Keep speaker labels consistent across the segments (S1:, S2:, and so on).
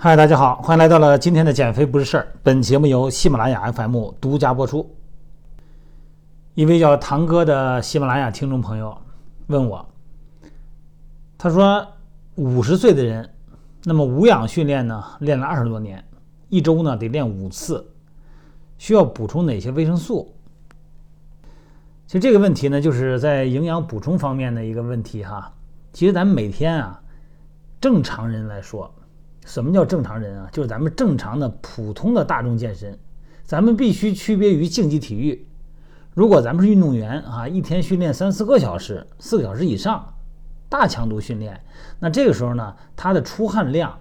S1: 嗨，大家好，欢迎来到了今天的减肥不是事儿。本节目由喜马拉雅 FM 独家播出。一位叫堂哥的喜马拉雅听众朋友问我，他说五十岁的人，那么无氧训练呢，练了二十多年，一周呢得练五次，需要补充哪些维生素？其实这个问题呢，就是在营养补充方面的一个问题哈。其实咱们每天啊，正常人来说。什么叫正常人啊？就是咱们正常的普通的大众健身，咱们必须区别于竞技体育。如果咱们是运动员啊，一天训练三四个小时，四个小时以上，大强度训练，那这个时候呢，它的出汗量，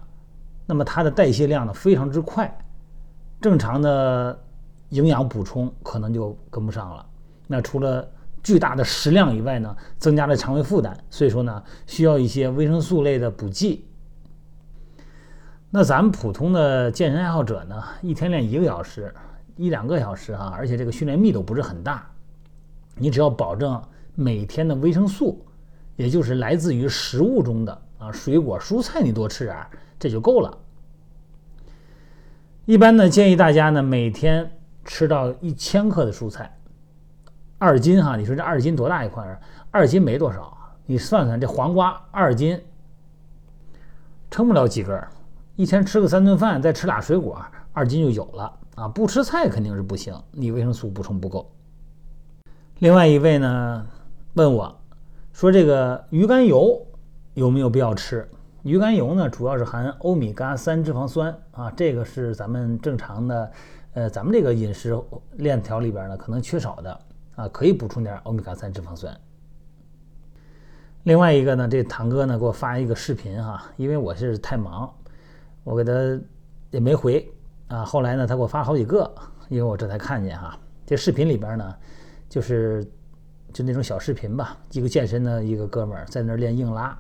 S1: 那么它的代谢量呢非常之快，正常的营养补充可能就跟不上了。那除了巨大的食量以外呢，增加了肠胃负担，所以说呢，需要一些维生素类的补剂。那咱们普通的健身爱好者呢，一天练一个小时、一两个小时啊，而且这个训练密度不是很大，你只要保证每天的维生素，也就是来自于食物中的啊水果、蔬菜，你多吃点儿，这就够了。一般呢，建议大家呢每天吃到一千克的蔬菜，二斤哈，你说这二斤多大一块？二斤没多少，你算算这黄瓜二斤，撑不了几根儿。一天吃个三顿饭，再吃俩水果，二斤就有了啊！不吃菜肯定是不行，你维生素补充不够。另外一位呢问我，说这个鱼肝油有没有必要吃？鱼肝油呢主要是含欧米伽三脂肪酸啊，这个是咱们正常的，呃，咱们这个饮食链条里边呢可能缺少的啊，可以补充点欧米伽三脂肪酸。另外一个呢，这堂哥呢给我发一个视频哈，因为我是太忙。我给他也没回啊，后来呢，他给我发好几个，因为我这才看见哈。这视频里边呢，就是就那种小视频吧，一个健身的一个哥们儿在那儿练硬拉，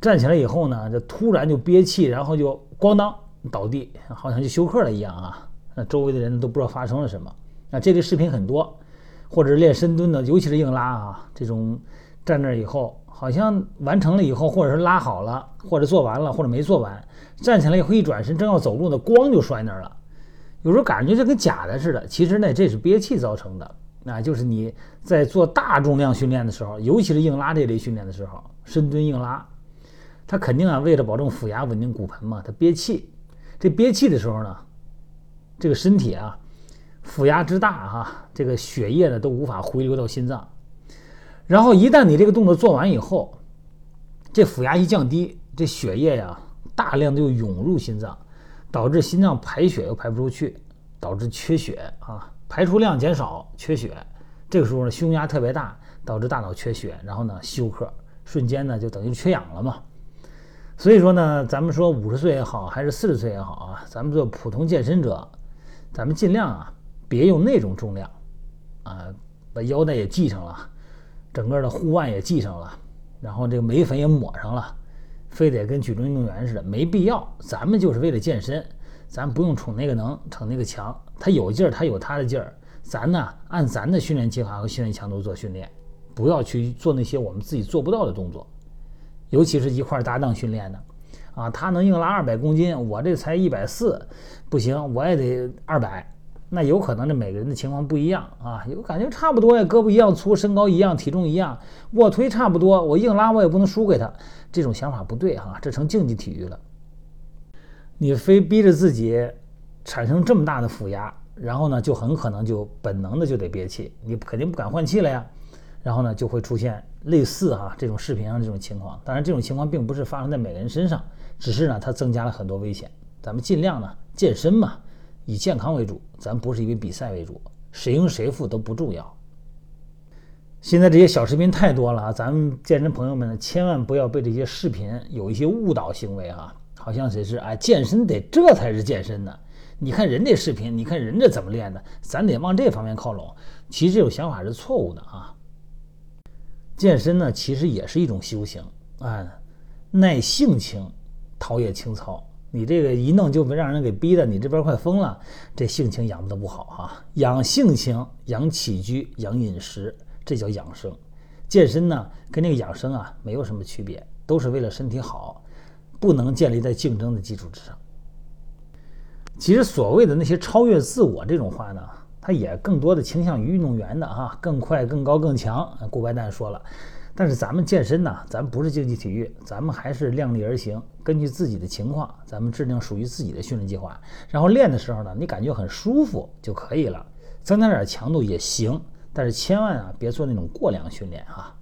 S1: 站起来以后呢，就突然就憋气，然后就咣当倒地，好像就休克了一样啊。那周围的人都不知道发生了什么。那这类视频很多，或者是练深蹲的，尤其是硬拉啊，这种站那儿以后。好像完成了以后，或者是拉好了，或者做完了，或者没做完，站起来以后一转身，正要走路呢，咣就摔那儿了。有时候感觉就跟假的似的，其实呢，这是憋气造成的。那就是你在做大重量训练的时候，尤其是硬拉这类训练的时候，深蹲硬拉，它肯定啊，为了保证腹压、稳定骨盆嘛，它憋气。这憋气的时候呢，这个身体啊，腹压之大哈，这个血液呢都无法回流到心脏。然后一旦你这个动作做完以后，这腹压一降低，这血液呀大量就涌入心脏，导致心脏排血又排不出去，导致缺血啊，排出量减少，缺血。这个时候呢，胸压特别大，导致大脑缺血，然后呢休克，瞬间呢就等于缺氧了嘛。所以说呢，咱们说五十岁也好，还是四十岁也好啊，咱们做普通健身者，咱们尽量啊别用那种重量，啊把腰带也系上了。整个的护腕也系上了，然后这个眉粉也抹上了，非得跟举重运动员似的，没必要。咱们就是为了健身，咱不用逞那个能，逞那个强。他有劲儿，他有他的劲儿。咱呢，按咱的训练计划和训练强度做训练，不要去做那些我们自己做不到的动作。尤其是一块搭档训练的，啊，他能硬拉二百公斤，我这才一百四，不行，我也得二百。那有可能这每个人的情况不一样啊，有感觉差不多呀，胳膊一样粗，身高一样，体重一样，卧推差不多，我硬拉我也不能输给他，这种想法不对哈，这成竞技体育了。你非逼着自己产生这么大的腹压，然后呢，就很可能就本能的就得憋气，你肯定不敢换气了呀，然后呢，就会出现类似哈这种视频上这种情况。当然，这种情况并不是发生在每个人身上，只是呢，它增加了很多危险。咱们尽量呢健身嘛。以健康为主，咱不是以比赛为主，谁赢谁负都不重要。现在这些小视频太多了啊，咱们健身朋友们呢，千万不要被这些视频有一些误导行为啊，好像谁是哎健身得这才是健身呢？你看人这视频，你看人家怎么练的，咱得往这方面靠拢。其实这种想法是错误的啊。健身呢，其实也是一种修行啊，耐性情，陶冶情操。你这个一弄就让人给逼的，你这边快疯了，这性情养的不好哈。养性情、养起居、养饮食，这叫养生。健身呢，跟那个养生啊没有什么区别，都是为了身体好，不能建立在竞争的基础之上。其实所谓的那些超越自我这种话呢，他也更多的倾向于运动员的啊，更快、更高、更强。顾白旦说了，但是咱们健身呢，咱不是竞技体育，咱们还是量力而行，根据自己的情况，咱们制定属于自己的训练计划，然后练的时候呢，你感觉很舒服就可以了，增加点强度也行，但是千万啊别做那种过量训练啊。